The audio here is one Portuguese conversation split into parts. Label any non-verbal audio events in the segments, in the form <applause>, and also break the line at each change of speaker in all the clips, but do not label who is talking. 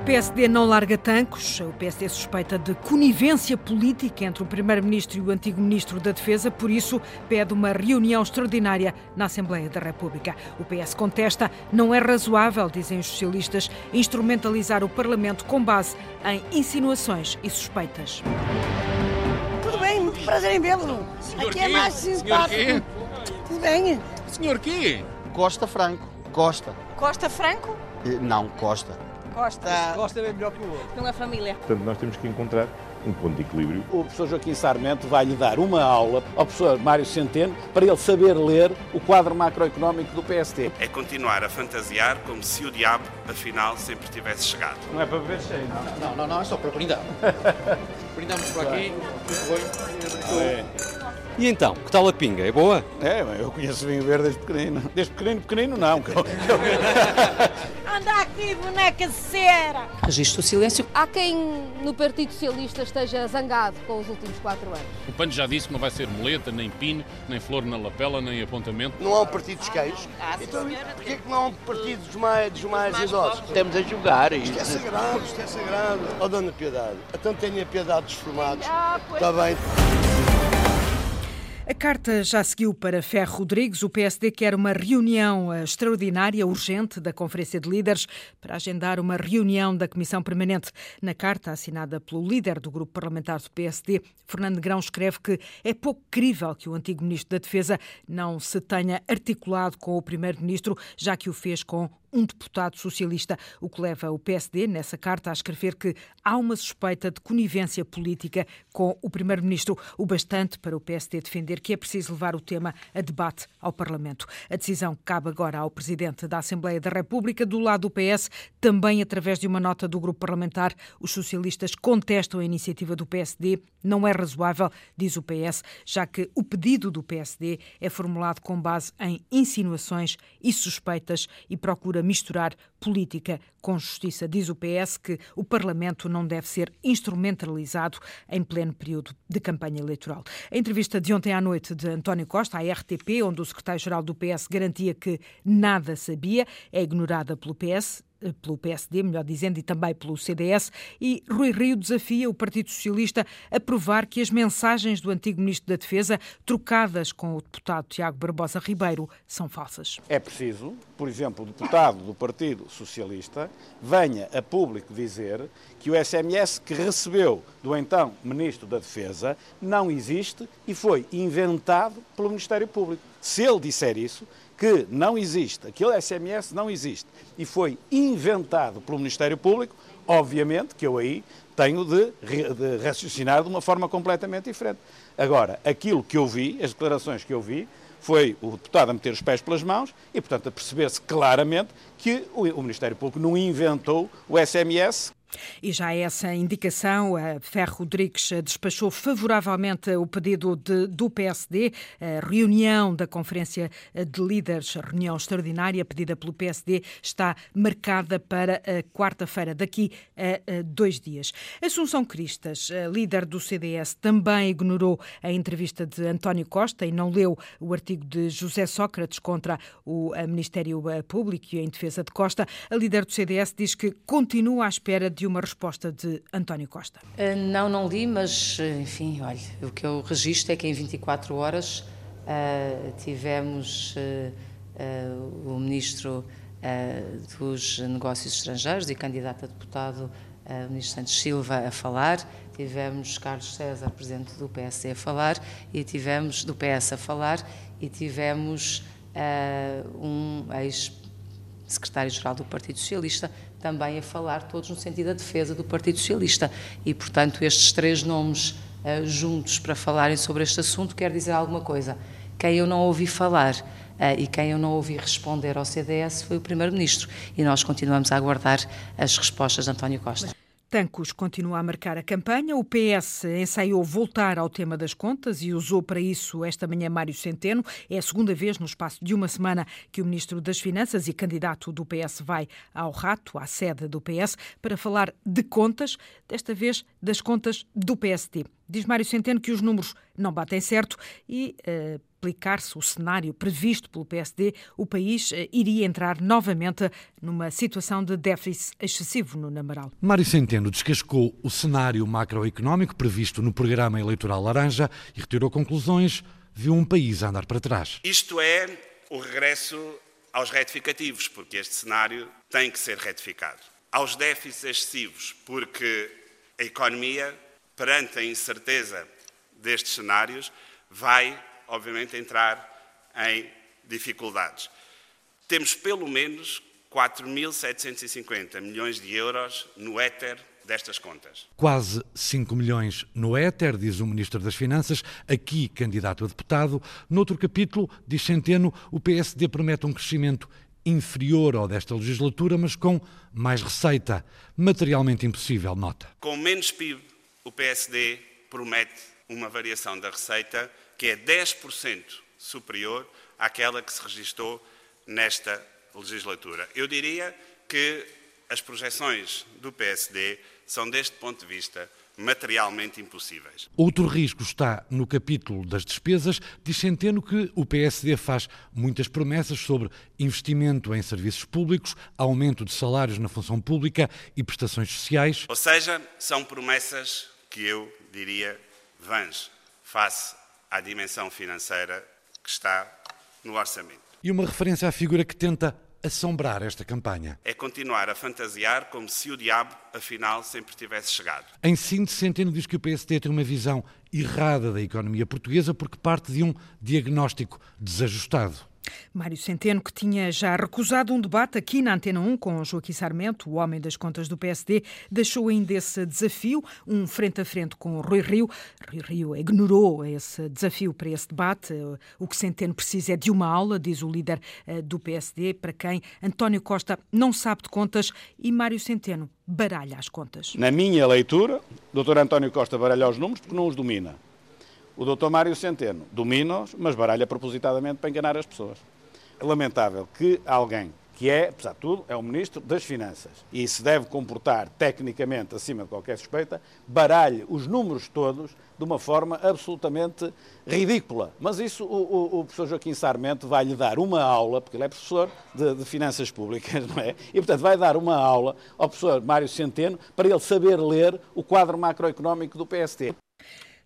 O PSD não larga tancos. O PSD suspeita de conivência política entre o Primeiro-Ministro e o antigo Ministro da Defesa, por isso pede uma reunião extraordinária na Assembleia da República. O PS contesta, não é razoável, dizem os socialistas, instrumentalizar o Parlamento com base em insinuações e suspeitas.
Tudo bem, muito prazer em vê-lo. Aqui é mais simpático. Tudo bem?
Senhor quê?
Costa Franco. Costa.
Costa Franco?
Eh, Não, Costa.
Costa.
Costa é melhor que o outro.
Não é família.
Portanto, nós temos que encontrar um ponto de equilíbrio.
O professor Joaquim Sarmento vai lhe dar uma aula ao professor Mário Centeno para ele saber ler o quadro macroeconómico do PST.
é continuar a fantasiar como se o diabo, afinal, sempre tivesse chegado.
Não é para beber cheio, não?
Não, não, não, é só para brindar. <laughs> Brindamos por aqui,
E então, que tal a pinga? É boa?
É, bem, eu conheço vinho verde desde pequenino. Desde pequenino, pequenino não. <laughs>
Anda aqui, boneca de cera.
Registro o silêncio.
Há quem no Partido Socialista esteja zangado com os últimos quatro anos.
O PAN já disse que não vai ser muleta, nem pino, nem flor na lapela, nem apontamento.
Não há um partido dos queijos? então, porquê que não há um partido dos mais, dos mais idosos?
Estamos a julgar
Isto é
isso.
sagrado, isto é sagrado. Ó, Dona Piedade, então tenha piedade dos formados.
Ah, pois.
Está bem.
A carta já seguiu para Ferro Rodrigues. O PSD quer uma reunião eh, extraordinária, urgente, da Conferência de Líderes para agendar uma reunião da Comissão Permanente. Na carta, assinada pelo líder do grupo parlamentar do PSD, Fernando Grão escreve que é pouco crível que o antigo Ministro da Defesa não se tenha articulado com o Primeiro-Ministro, já que o fez com um deputado socialista, o que leva o PSD, nessa carta, a escrever que há uma suspeita de conivência política com o Primeiro-Ministro, o bastante para o PSD defender que é preciso levar o tema a debate ao Parlamento. A decisão cabe agora ao Presidente da Assembleia da República. Do lado do PS, também através de uma nota do grupo parlamentar, os socialistas contestam a iniciativa do PSD. Não é razoável, diz o PS, já que o pedido do PSD é formulado com base em insinuações e suspeitas e procura misturar política com justiça. Diz o PS que o Parlamento não deve ser instrumentalizado em pleno período de campanha eleitoral. A entrevista de ontem à noite de António Costa à RTP, onde o secretário-geral do PS garantia que nada sabia, é ignorada pelo PS pelo PSD, melhor dizendo, e também pelo CDS, e Rui Rio desafia o Partido Socialista a provar que as mensagens do antigo Ministro da Defesa, trocadas com o deputado Tiago Barbosa Ribeiro, são falsas.
É preciso, por exemplo, o deputado do Partido Socialista venha a público dizer que o SMS que recebeu do então Ministro da Defesa não existe e foi inventado pelo Ministério Público. Se ele disser isso, que não existe, aquele SMS não existe e foi inventado pelo Ministério Público, obviamente que eu aí tenho de, de raciocinar de uma forma completamente diferente. Agora, aquilo que eu vi, as declarações que eu vi, foi o deputado a meter os pés pelas mãos e, portanto, a perceber-se claramente que o, o Ministério Público não inventou o SMS
e já essa indicação, a Ferro Rodrigues despachou favoravelmente o pedido de, do PSD, a reunião da Conferência de Líderes, reunião extraordinária pedida pelo PSD, está marcada para quarta-feira, daqui a dois dias. Assunção Cristas, líder do CDS, também ignorou a entrevista de António Costa e não leu o artigo de José Sócrates contra o Ministério Público e em defesa de Costa. A líder do CDS diz que continua à espera de de uma resposta de António Costa.
Uh, não, não li, mas, enfim, olha, o que eu registro é que em 24 horas uh, tivemos uh, o Ministro dos Negócios Estrangeiros e candidato a deputado, o Ministro Santos Silva, a falar, tivemos Carlos César, Presidente do PSD, a falar, e tivemos, do PS a falar, e tivemos um ex secretário-geral do Partido Socialista, também a falar, todos no sentido da defesa do Partido Socialista. E, portanto, estes três nomes uh, juntos para falarem sobre este assunto quer dizer alguma coisa. Quem eu não ouvi falar uh, e quem eu não ouvi responder ao CDS foi o Primeiro-Ministro. E nós continuamos a aguardar as respostas de António Costa.
Tancos continua a marcar a campanha. O PS ensaiou voltar ao tema das contas e usou para isso esta manhã Mário Centeno. É a segunda vez no espaço de uma semana que o Ministro das Finanças e candidato do PS vai ao Rato, à sede do PS, para falar de contas, desta vez das contas do PSD. Diz Mário Centeno que os números não batem certo e uh, aplicar-se o cenário previsto pelo PSD, o país eh, iria entrar novamente numa situação de déficit excessivo no Namaral.
Mário Centeno descascou o cenário macroeconómico previsto no programa eleitoral Laranja e retirou conclusões, viu um país a andar para trás.
Isto é o regresso aos retificativos, porque este cenário tem que ser retificado. Aos déficits excessivos, porque a economia, perante a incerteza destes cenários, vai, obviamente, entrar em dificuldades. Temos pelo menos 4.750 milhões de euros no éter destas contas.
Quase 5 milhões no éter, diz o Ministro das Finanças, aqui candidato a deputado. Noutro capítulo, diz Centeno, o PSD promete um crescimento inferior ao desta legislatura, mas com mais receita. Materialmente impossível, nota.
Com menos PIB, o PSD promete uma variação da receita que é 10% superior àquela que se registou nesta legislatura. Eu diria que as projeções do PSD são, deste ponto de vista, materialmente impossíveis.
Outro risco está no capítulo das despesas. Diz Centeno que o PSD faz muitas promessas sobre investimento em serviços públicos, aumento de salários na função pública e prestações sociais.
Ou seja, são promessas que eu diria vãs face à dimensão financeira que está no orçamento.
E uma referência à figura que tenta assombrar esta campanha.
É continuar a fantasiar como se o diabo, afinal, sempre tivesse chegado.
Em síntese, Centeno diz que o PSD tem uma visão errada da economia portuguesa porque parte de um diagnóstico desajustado.
Mário Centeno, que tinha já recusado um debate aqui na Antena 1 com Joaquim Sarmento, o homem das contas do PSD, deixou ainda esse desafio, um frente a frente com Rui Rio. Rui Rio ignorou esse desafio para esse debate. O que Centeno precisa é de uma aula, diz o líder eh, do PSD, para quem António Costa não sabe de contas e Mário Centeno baralha as contas.
Na minha leitura, Dr. António Costa baralha os números porque não os domina. O doutor Mário Centeno domina-os, mas baralha propositadamente para enganar as pessoas. É lamentável que alguém que é, apesar de tudo, é o Ministro das Finanças e se deve comportar tecnicamente acima de qualquer suspeita, baralhe os números todos de uma forma absolutamente ridícula. Mas isso o, o, o professor Joaquim Sarmento vai lhe dar uma aula, porque ele é professor de, de, Finanças Públicas, <laughs> não é? E, portanto, vai dar uma aula ao professor Mário Centeno para ele saber ler o quadro macroeconómico do PST.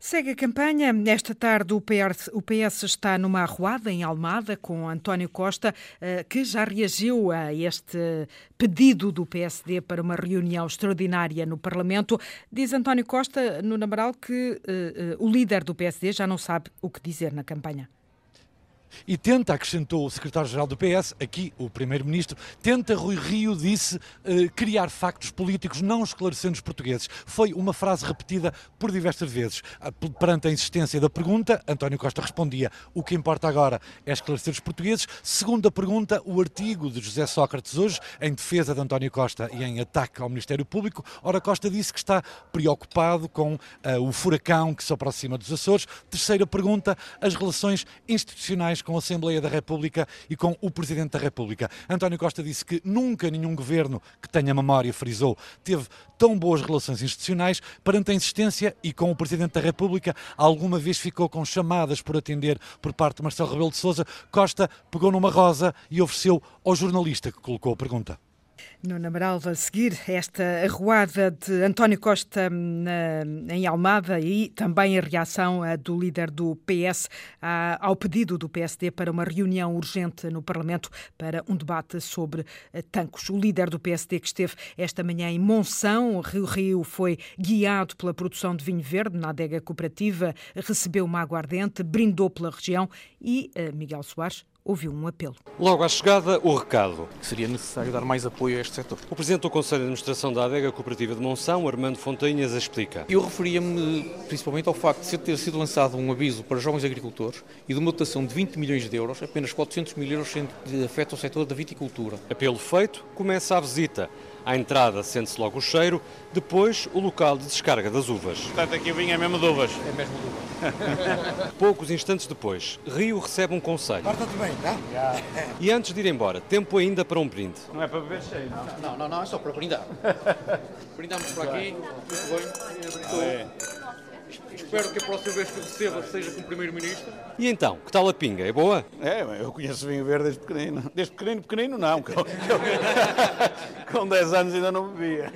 Segue a campanha. Esta tarde o PS, está numa arruada em Almada com António Costa, eh, que já reagiu a este pedido do PSD para uma reunião extraordinária no Parlamento. Diz António Costa no Namaral que uh, uh, o líder do PSD já não sabe o que dizer na campanha.
E tenta, acrescentou o secretário-geral do PS, aqui o primeiro-ministro, tenta, Rui Rio disse, eh, criar factos políticos não esclarecendo os portugueses. Foi uma frase repetida por diversas vezes. Ah, perante a insistência da pergunta, António Costa respondia: o que importa agora é esclarecer os portugueses. Segunda pergunta, o artigo de José Sócrates hoje, em defesa de António Costa e em ataque ao Ministério Público. Ora, Costa disse que está preocupado com uh, o furacão que se aproxima dos Açores. Terceira pergunta, as relações institucionais com a Assembleia da República e com o Presidente da República. António Costa disse que nunca nenhum governo que tenha memória, frisou, teve tão boas relações institucionais perante a insistência e com o Presidente da República. Alguma vez ficou com chamadas por atender por parte de Marcelo Rebelo de Sousa. Costa pegou numa rosa e ofereceu ao jornalista que colocou a pergunta.
No Namaral a seguir esta arruada de António Costa na, em Almada e também a reação do líder do PS ao pedido do PSD para uma reunião urgente no Parlamento para um debate sobre eh, tanques. O líder do PSD que esteve esta manhã em Monção, Rio Rio, foi guiado pela produção de vinho verde na adega cooperativa, recebeu uma aguardente, brindou pela região e eh, Miguel Soares ouviu um apelo.
Logo à chegada, o recado.
Que seria necessário dar mais apoio a este setor.
O Presidente do Conselho de Administração da Adega Cooperativa de Monção, Armando Fontanhas, explica.
Eu referia-me principalmente ao facto de ter sido lançado um aviso para jovens agricultores e de uma dotação de 20 milhões de euros, apenas 400 mil euros afeta o setor da viticultura.
Apelo feito, começa a visita. À entrada sente-se logo o cheiro, depois o local de descarga das uvas.
Portanto, aqui o vinho é mesmo de uvas.
É mesmo de uvas. <laughs>
Poucos instantes depois, Rio recebe um conselho.
Porta-te bem, tá?
E antes de ir embora, tempo ainda para um brinde.
Não é para beber cheio, não?
Não, não, não, é só para brindar. <laughs> Brindamos por aqui, muito bem.
Ah, é.
Espero que a próxima vez que o receba seja com o Primeiro-Ministro.
E então, que tal a pinga? É boa?
É, eu conheço vinho verde desde pequenino. Desde pequenino, pequenino não. <laughs> Com 10 anos ainda não bebia.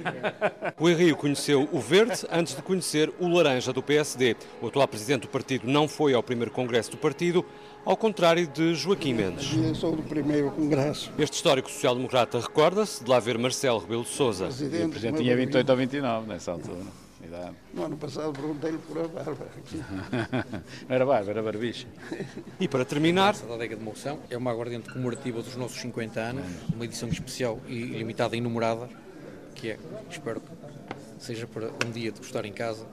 O Rio conheceu o verde antes de conhecer o laranja do PSD. O atual presidente do partido não foi ao primeiro congresso do partido, ao contrário de Joaquim Mendes.
Eu sou do primeiro congresso.
Este histórico social-democrata recorda-se de lá ver Marcelo Rebelo de Sousa.
O presidente tinha 28 ou 29 nessa altura. Idade.
No ano passado perguntei-lhe por a barba.
Não era barba, era barbicha.
E para terminar...
A adega de moção é uma aguardente comemorativa dos nossos 50 anos, uma edição especial e limitada e numerada, que é, espero que seja para um dia de gostar em casa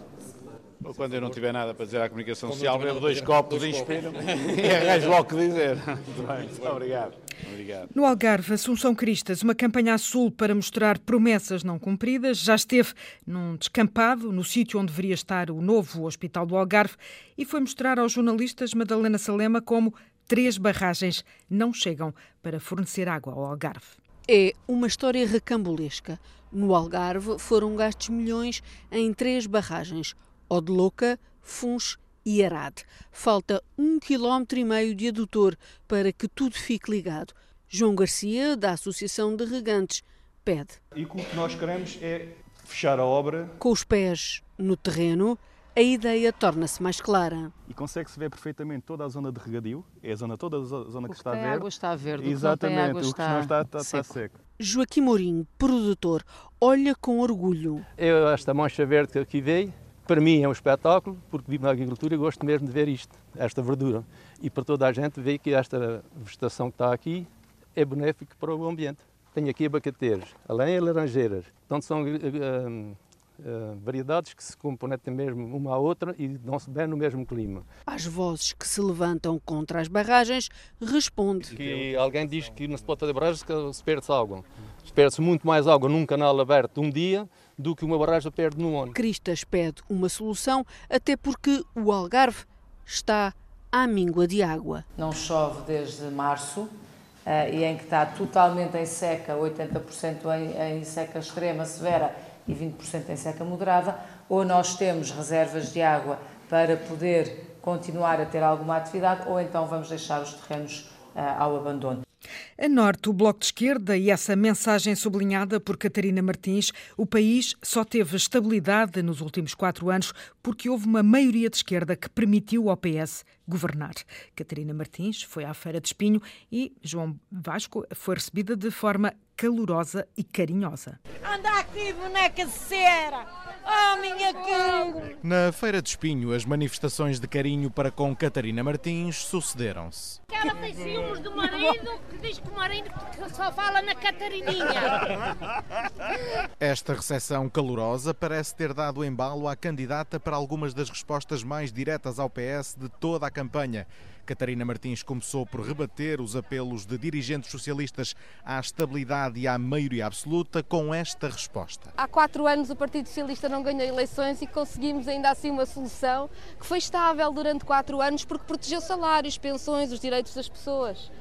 ou quando eu não tiver nada para dizer à comunicação social, bebo dois copos e inspiro <laughs> e arranjo logo o que dizer. <laughs> Muito bem, muito obrigado. obrigado.
No Algarve, Assunção Cristas, uma campanha a sul para mostrar promessas não cumpridas, já esteve num descampado, no sítio onde deveria estar o novo Hospital do Algarve, e foi mostrar aos jornalistas Madalena Salema como três barragens não chegam para fornecer água ao Algarve.
É uma história recambulesca. No Algarve foram gastos milhões em três barragens Odeloca, Funs e Arade. Falta um quilómetro e meio de adutor para que tudo fique ligado. João Garcia, da Associação de Regantes, pede.
E o que nós queremos é fechar a obra.
Com os pés no terreno, a ideia torna-se mais clara.
E consegue-se ver perfeitamente toda a zona de regadio, é a zona toda a zona
o
que está
tem
verde.
água está verde,
Exatamente,
o que água
o que não está, está,
seco.
está seco.
Joaquim Mourinho, produtor, olha com orgulho.
Eu, esta mancha verde que aqui veio, para mim é um espetáculo, porque vivo na agricultura e gosto mesmo de ver isto, esta verdura. E para toda a gente ver que esta vegetação que está aqui é benéfica para o ambiente. Tenho aqui abacateiros, além de laranjeiras. Então são uh, variedades que se comprometem mesmo uma à outra e dão-se bem no mesmo clima.
Às vozes que se levantam contra as barragens, responde.
Que alguém diz que não se pode fazer barragens que se perde-se água. Se perde-se muito mais água num canal aberto um dia do que uma barragem perde no ano.
Cristas pede uma solução, até porque o Algarve está à míngua de água.
Não chove desde março uh, e em que está totalmente em seca, 80% em, em seca extrema, severa e 20% em seca moderada, ou nós temos reservas de água para poder continuar a ter alguma atividade, ou então vamos deixar os terrenos uh, ao abandono.
A norte, o Bloco de Esquerda e essa mensagem sublinhada por Catarina Martins, o país só teve estabilidade nos últimos quatro anos porque houve uma maioria de esquerda que permitiu ao PS governar. Catarina Martins foi à Feira de Espinho e João Vasco foi recebida de forma calorosa e carinhosa.
Anda aqui, boneca de cera! Oh, minha querida!
Na Feira de Espinho, as manifestações de carinho para com Catarina Martins sucederam-se.
Ela tem ciúmes do marido que diz que o marido só fala na Catarininha.
Esta recepção calorosa parece ter dado embalo à candidata para algumas das respostas mais diretas ao PS de toda a campanha. Catarina Martins começou por rebater os apelos de dirigentes socialistas à estabilidade e à maioria absoluta com esta resposta.
Há quatro anos o Partido Socialista não ganhou eleições e conseguimos ainda assim uma solução que foi estável durante quatro anos porque protegeu salários, pensões, os direitos das pessoas.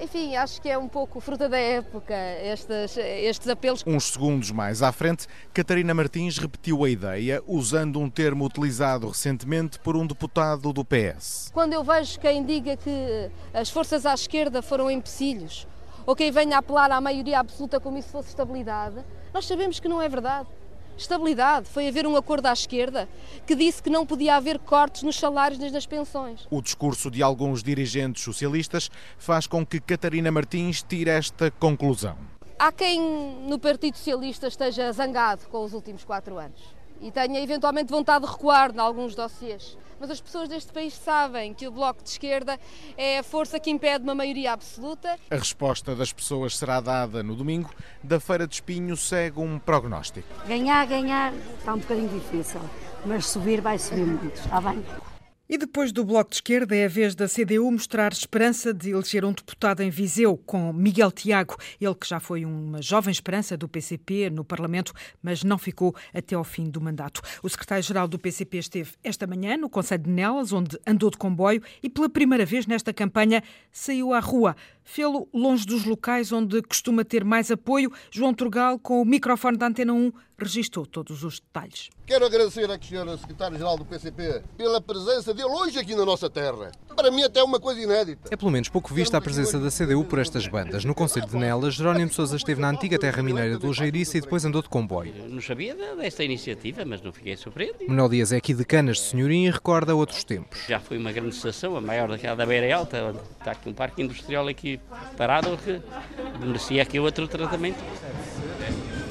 Enfim, acho que é um pouco fruta da época estes, estes apelos.
Uns segundos mais à frente, Catarina Martins repetiu a ideia usando um termo utilizado recentemente por um deputado do PS.
Quando eu vejo quem diga que as forças à esquerda foram empecilhos ou quem venha apelar à maioria absoluta como se fosse estabilidade, nós sabemos que não é verdade. Estabilidade foi haver um acordo à esquerda que disse que não podia haver cortes nos salários nem nas pensões.
O discurso de alguns dirigentes socialistas faz com que Catarina Martins tire esta conclusão.
Há quem no Partido Socialista esteja zangado com os últimos quatro anos e tenha eventualmente vontade de recuar em alguns dossiês. Mas as pessoas deste país sabem que o Bloco de Esquerda é a força que impede uma maioria absoluta.
A resposta das pessoas será dada no domingo. Da Feira de Espinho segue um prognóstico.
Ganhar, ganhar está um bocadinho difícil, mas subir vai subir muito, está bem?
E depois do Bloco de Esquerda é a vez da CDU mostrar esperança de eleger um deputado em Viseu, com Miguel Tiago, ele que já foi uma jovem esperança do PCP no Parlamento, mas não ficou até ao fim do mandato. O secretário-geral do PCP esteve esta manhã no Conselho de Nelas, onde andou de comboio e pela primeira vez nesta campanha saiu à rua. Fê-lo longe dos locais onde costuma ter mais apoio. João Turgal, com o microfone da Antena 1, registou todos os detalhes.
Quero agradecer à senhora secretária-geral do PCP pela presença dele hoje aqui na nossa terra. Para mim até é uma coisa inédita.
É pelo menos pouco vista a presença da CDU por estas bandas. No Conselho de Nelas, Jerónimo Sousa esteve na antiga terra mineira de Lojeiriça e depois andou de comboio.
Não sabia desta iniciativa, mas não fiquei surpreendido.
Manuel Dias é aqui de Canas de Senhorim e recorda outros tempos.
Já foi uma grande estação, a maior daquela da Beira Alta, onde está aqui um parque industrial aqui parado que merecia aqui outro tratamento.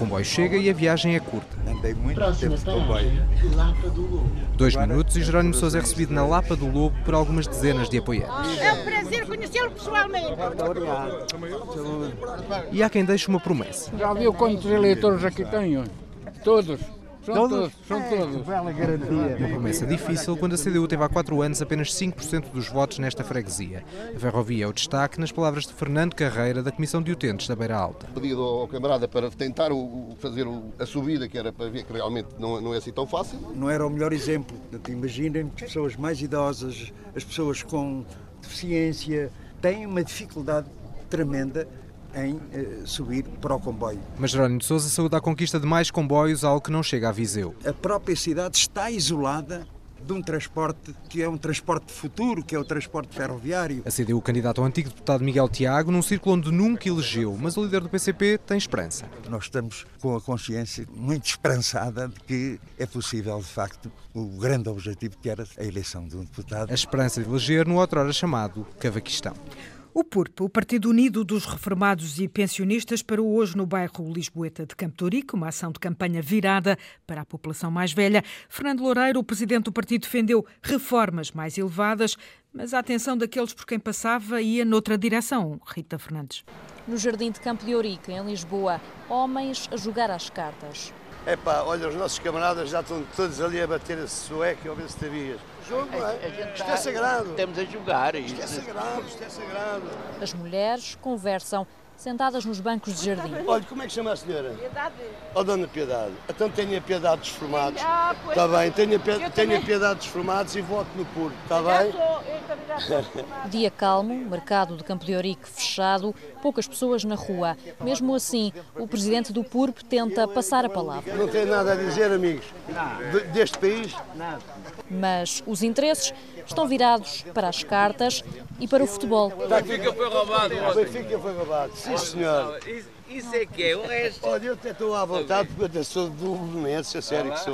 O comboio chega e a viagem é curta.
Andei muito tempo de comboio.
Lapa do Lobo. Dois minutos e Jerónimo Sousa é recebido na Lapa do Lobo por algumas dezenas de apoiantes.
É um prazer conhecê-lo pessoalmente.
Obrigado.
E há quem deixe uma promessa.
Já viu quantos eleitores aqui tenho? Todos. São todos? são todos.
Bela garantia.
Uma promessa difícil quando a CDU teve há quatro anos apenas 5% dos votos nesta freguesia. A ferrovia é o destaque nas palavras de Fernando Carreira, da Comissão de Utentes da Beira Alta.
Pedido ao camarada para tentar fazer a subida, que era para ver que realmente não, não é assim tão fácil.
Não era o melhor exemplo. Imaginem as pessoas mais idosas, as pessoas com deficiência, têm uma dificuldade tremenda em eh, subir para o comboio.
Mas Jerónimo de Sousa saúda a conquista de mais comboios, algo que não chega a Viseu.
A própria cidade está isolada de um transporte que é um transporte futuro, que é o transporte ferroviário.
A CDU candidato ao antigo deputado Miguel Tiago, num círculo onde nunca elegeu, mas o líder do PCP tem esperança.
Nós estamos com a consciência muito esperançada de que é possível, de facto, o grande objetivo que era a eleição de um deputado.
A esperança de eleger no outrora chamado Cavaquistão.
O PURP, o Partido Unido dos Reformados e Pensionistas, parou hoje no bairro Lisboeta de Campo Torico, uma ação de campanha virada para a população mais velha. Fernando Loureiro, o presidente do partido, defendeu reformas mais elevadas, mas a atenção daqueles por quem passava ia noutra direção. Rita Fernandes.
No Jardim de Campo de Ourique, em Lisboa, homens a jogar às cartas.
Epá, olha, os nossos camaradas já estão todos ali a bater a sueca e a ver se tabias. Jogo, é? Isto é sagrado.
Estamos a jogar.
Isto é sagrado, isto é sagrado.
As mulheres conversam sentadas nos bancos de jardim. <laughs>
Olha, como é que chama a senhora? Piedade. Oh, Dona Piedade. Então tenha piedade dos formados. Ah, pois. Está bem, tenha, tenha também. piedade dos formados e vote no puro. Está bem? Sou, <laughs>
Dia calmo, mercado de Campo de Ourique fechado, poucas pessoas na rua. Mesmo assim, o presidente do PURP tenta passar a palavra.
Não tem nada a dizer, amigos, deste país? Nada.
Mas os interesses estão virados para as cartas e para o futebol.
O Benfica foi roubado. O Benfica foi roubado, sim senhor.
Isso é que é, o resto.
Olha, eu até estou à vontade porque eu sou do Belenense, a sério que sou.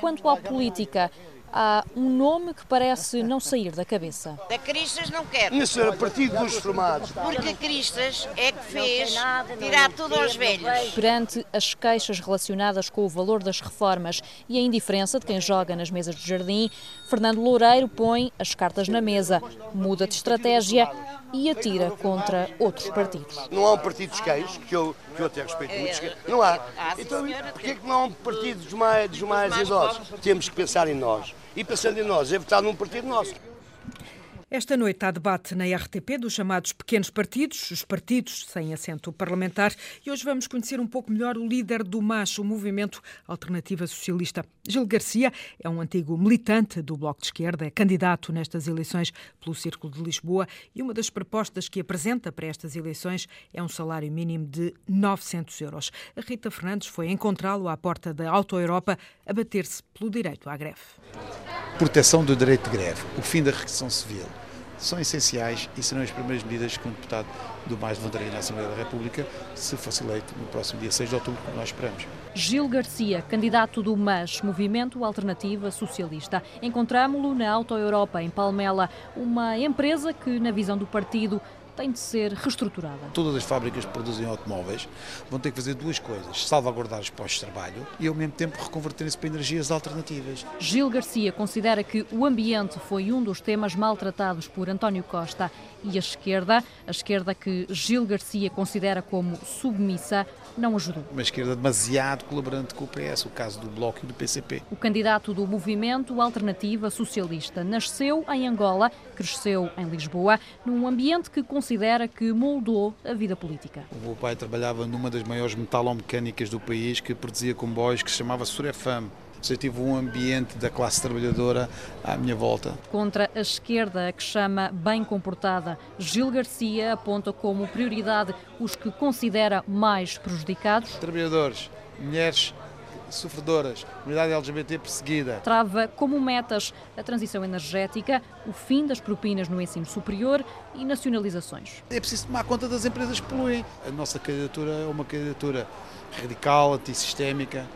Quanto à política, há um nome que parece não sair da cabeça.
Da Cristas não quero.
Minha senhora, Partido dos Formados.
Porque Cristas é que fez tirar tudo aos velhos.
Perante as queixas relacionadas com o valor das reformas e a indiferença de quem joga nas mesas de jardim, Fernando Loureiro põe as cartas na mesa, muda de estratégia e atira contra outros partidos.
Não há um partido dos queijos, que eu, que eu até respeito muito, não há. Então, porquê é que não há um partido dos mais, dos mais idosos? Temos que pensar em nós. E pensando em nós, é votar num partido nosso.
Esta noite há debate na RTP dos chamados pequenos partidos, os partidos sem assento parlamentar, e hoje vamos conhecer um pouco melhor o líder do MAS, o Movimento Alternativa Socialista. Gil Garcia é um antigo militante do Bloco de Esquerda, é candidato nestas eleições pelo Círculo de Lisboa e uma das propostas que apresenta para estas eleições é um salário mínimo de 900 euros. A Rita Fernandes foi encontrá-lo à porta da Auto Europa a bater-se pelo direito à greve.
Proteção do direito de greve, o fim da requisição civil são essenciais e serão as primeiras medidas que um deputado do mais levantaria na Assembleia da República se fosse eleito no próximo dia 6 de outubro, como nós esperamos.
Gil Garcia, candidato do MAS, Movimento Alternativa Socialista. Encontramo-lo na Auto Europa, em Palmela, uma empresa que, na visão do partido, tem de ser reestruturada.
Todas as fábricas que produzem automóveis vão ter que fazer duas coisas: salvaguardar os postos de trabalho e, ao mesmo tempo, reconverterem-se para energias alternativas.
Gil Garcia considera que o ambiente foi um dos temas maltratados por António Costa e a esquerda, a esquerda que Gil Garcia considera como submissa, não ajudou.
Uma esquerda demasiado colaborante com o PS, o caso do Bloco e do PCP.
O candidato do movimento Alternativa Socialista nasceu em Angola, cresceu em Lisboa, num ambiente que considera que moldou a vida política.
O meu pai trabalhava numa das maiores metalomecânicas do país que produzia comboios que se chamava Surefam eu tive um ambiente da classe trabalhadora à minha volta.
Contra a esquerda, que chama bem comportada, Gil Garcia aponta como prioridade os que considera mais prejudicados.
Trabalhadores, mulheres sofredoras, comunidade LGBT perseguida.
Trava como metas a transição energética, o fim das propinas no ensino superior e nacionalizações.
É preciso tomar conta das empresas que poluem. A nossa candidatura é uma candidatura radical, antissistémica,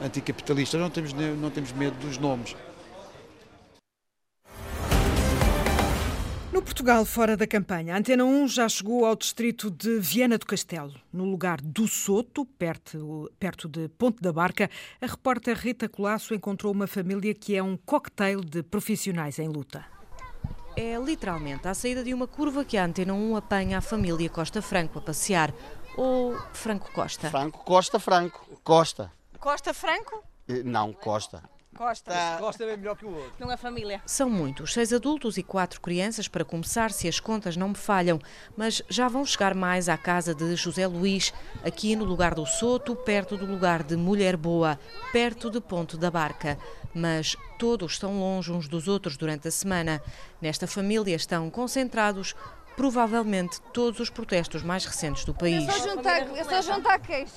anticapitalista. Não temos, não temos medo dos nomes.
No Portugal, fora da campanha, a Antena 1 já chegou ao distrito de Viana do Castelo. No lugar do Soto, perto, perto de Ponte da Barca, a repórter Rita Colasso encontrou uma família que é um cocktail de profissionais em luta.
É literalmente à saída de uma curva que a Antena 1 apanha a família Costa Franco a passear. Ou Franco Costa?
Franco Costa Franco. Costa.
Costa Franco?
Eh, Não, Costa.
Costa.
Tá.
Costa é bem melhor que o outro. Não é família.
São muitos, seis adultos e quatro crianças para começar, se as contas não me falham, mas já vão chegar mais à casa de José Luís, aqui no lugar do Soto, perto do lugar de Mulher Boa, perto de Ponte da Barca. Mas todos estão longe uns dos outros durante a semana. Nesta família estão concentrados provavelmente todos os protestos mais recentes do país.
É só juntar, é só juntar queijo.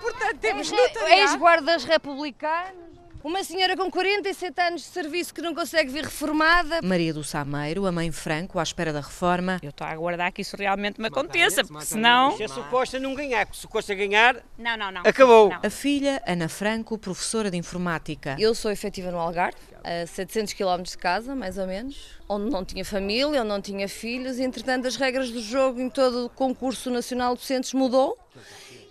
Portanto, temos Ex-. Ex-guardas republicanos. Uma senhora com 47 anos de serviço que não consegue vir reformada.
Maria do Sameiro, a mãe Franco, à espera da reforma.
Eu estou a aguardar que isso realmente me aconteça, porque senão...
Se o Costa não ganhar, se o Costa ganhar,
Não, não, não.
Acabou.
A filha, Ana Franco, professora de informática.
Eu sou efetiva no Algarve, a 700 km de casa, mais ou menos, onde não tinha família, onde não tinha filhos, e entretanto as regras do jogo em todo o concurso nacional de docentes mudou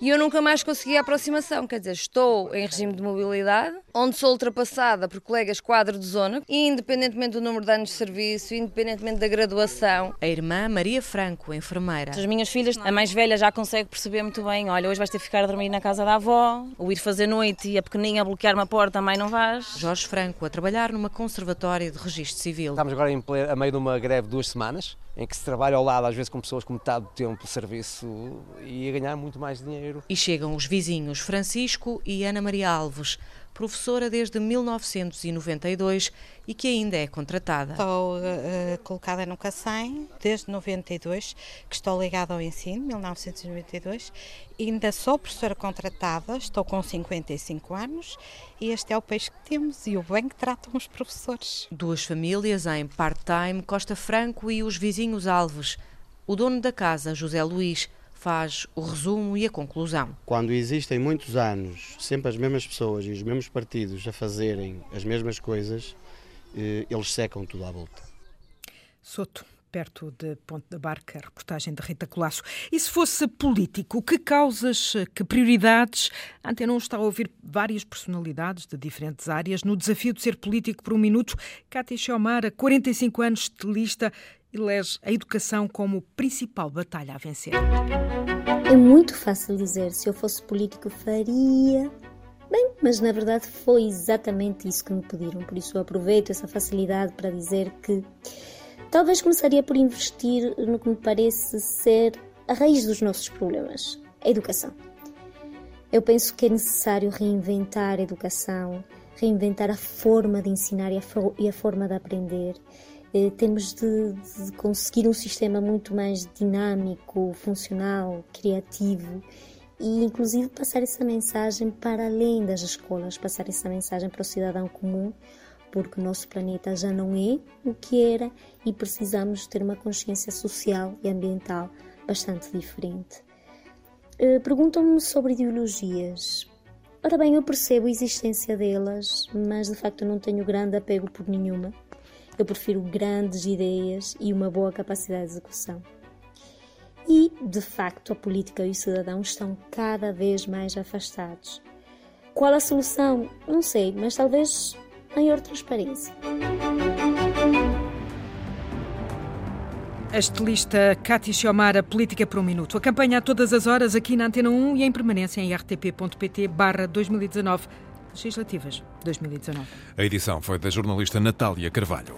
e eu nunca mais consegui a aproximação. Quer dizer, estou em regime de mobilidade, onde sou ultrapassada por colegas quadro de zona, e independentemente do número de anos de serviço, independentemente da graduação.
A irmã Maria Franco, enfermeira.
As minhas filhas, a mais velha já consegue perceber muito bem, olha, hoje vais ter que ficar a dormir na casa da avó, ou ir fazer noite e a pequeninha a bloquear uma porta, a mãe não vais.
Jorge Franco, a trabalhar numa conservatória de registro civil.
Estamos agora em a meio de uma greve de duas semanas, em que se trabalha ao lado, às vezes, com pessoas com metade do tempo de serviço e a ganhar muito mais dinheiro.
E chegam os vizinhos Francisco e Ana Maria Alves, professora desde 1992 e que ainda é contratada.
Estou eh, colocada no CACEM desde 92, que estou ligada ao ensino, 1992. E ainda sou professora contratada, estou com 55 anos e este é o peixe que temos e o bem que tratam os professores.
Duas famílias em part-time, Costa Franco e os vizinhos Alves. O dono da casa, José Luís, faz o resumo e a conclusão.
quando existem muitos anos sempre as mesmas pessoas e os mesmos partidos a fazerem as mesmas coisas, eh, eles secam tudo à volta.
Soto, perto de Ponte da Barca, reportagem de Rita Colasso. E se fosse político, que causas, que prioridades? A Antena 1 está a ouvir várias personalidades de diferentes áreas no desafio de ser político por um minuto. Cátia Xiomara, 45 anos, estilista, elege a educação como principal batalha a vencer.
É muito fácil dizer, se eu fosse político faria. Bem, mas na verdade foi exatamente isso que me pediram, por isso eu aproveito essa facilidade para dizer que talvez começaria por investir no que me parece ser a raiz dos nossos problemas, a educação. Eu penso que é necessário reinventar a educação, reinventar a forma de ensinar e a, e a forma de aprender. Eh, Temos de, de conseguir um sistema muito mais dinâmico, funcional, criativo e, inclusive, passar essa mensagem para além das escolas, passar essa mensagem para o cidadão comum, porque o nosso planeta já não é o que era e precisamos ter uma consciência social e ambiental bastante diferente. Eh, Perguntam-me sobre ideologias. Ora bem, eu percebo a existência delas, mas de facto não tenho grande apego por nenhuma. Eu prefiro grandes ideias e uma boa capacidade de execução. E, de facto, a política e o cidadão estão cada vez mais afastados. Qual a solução? Não sei, mas talvez maior transparência.
A estilista Cátia Xiomara, Política por um Minuto. A campanha a todas as horas aqui na Antena 1 e em permanência em rtp.pt barra 2019. Legislativas 2019.
A edição foi da jornalista Natália Carvalho.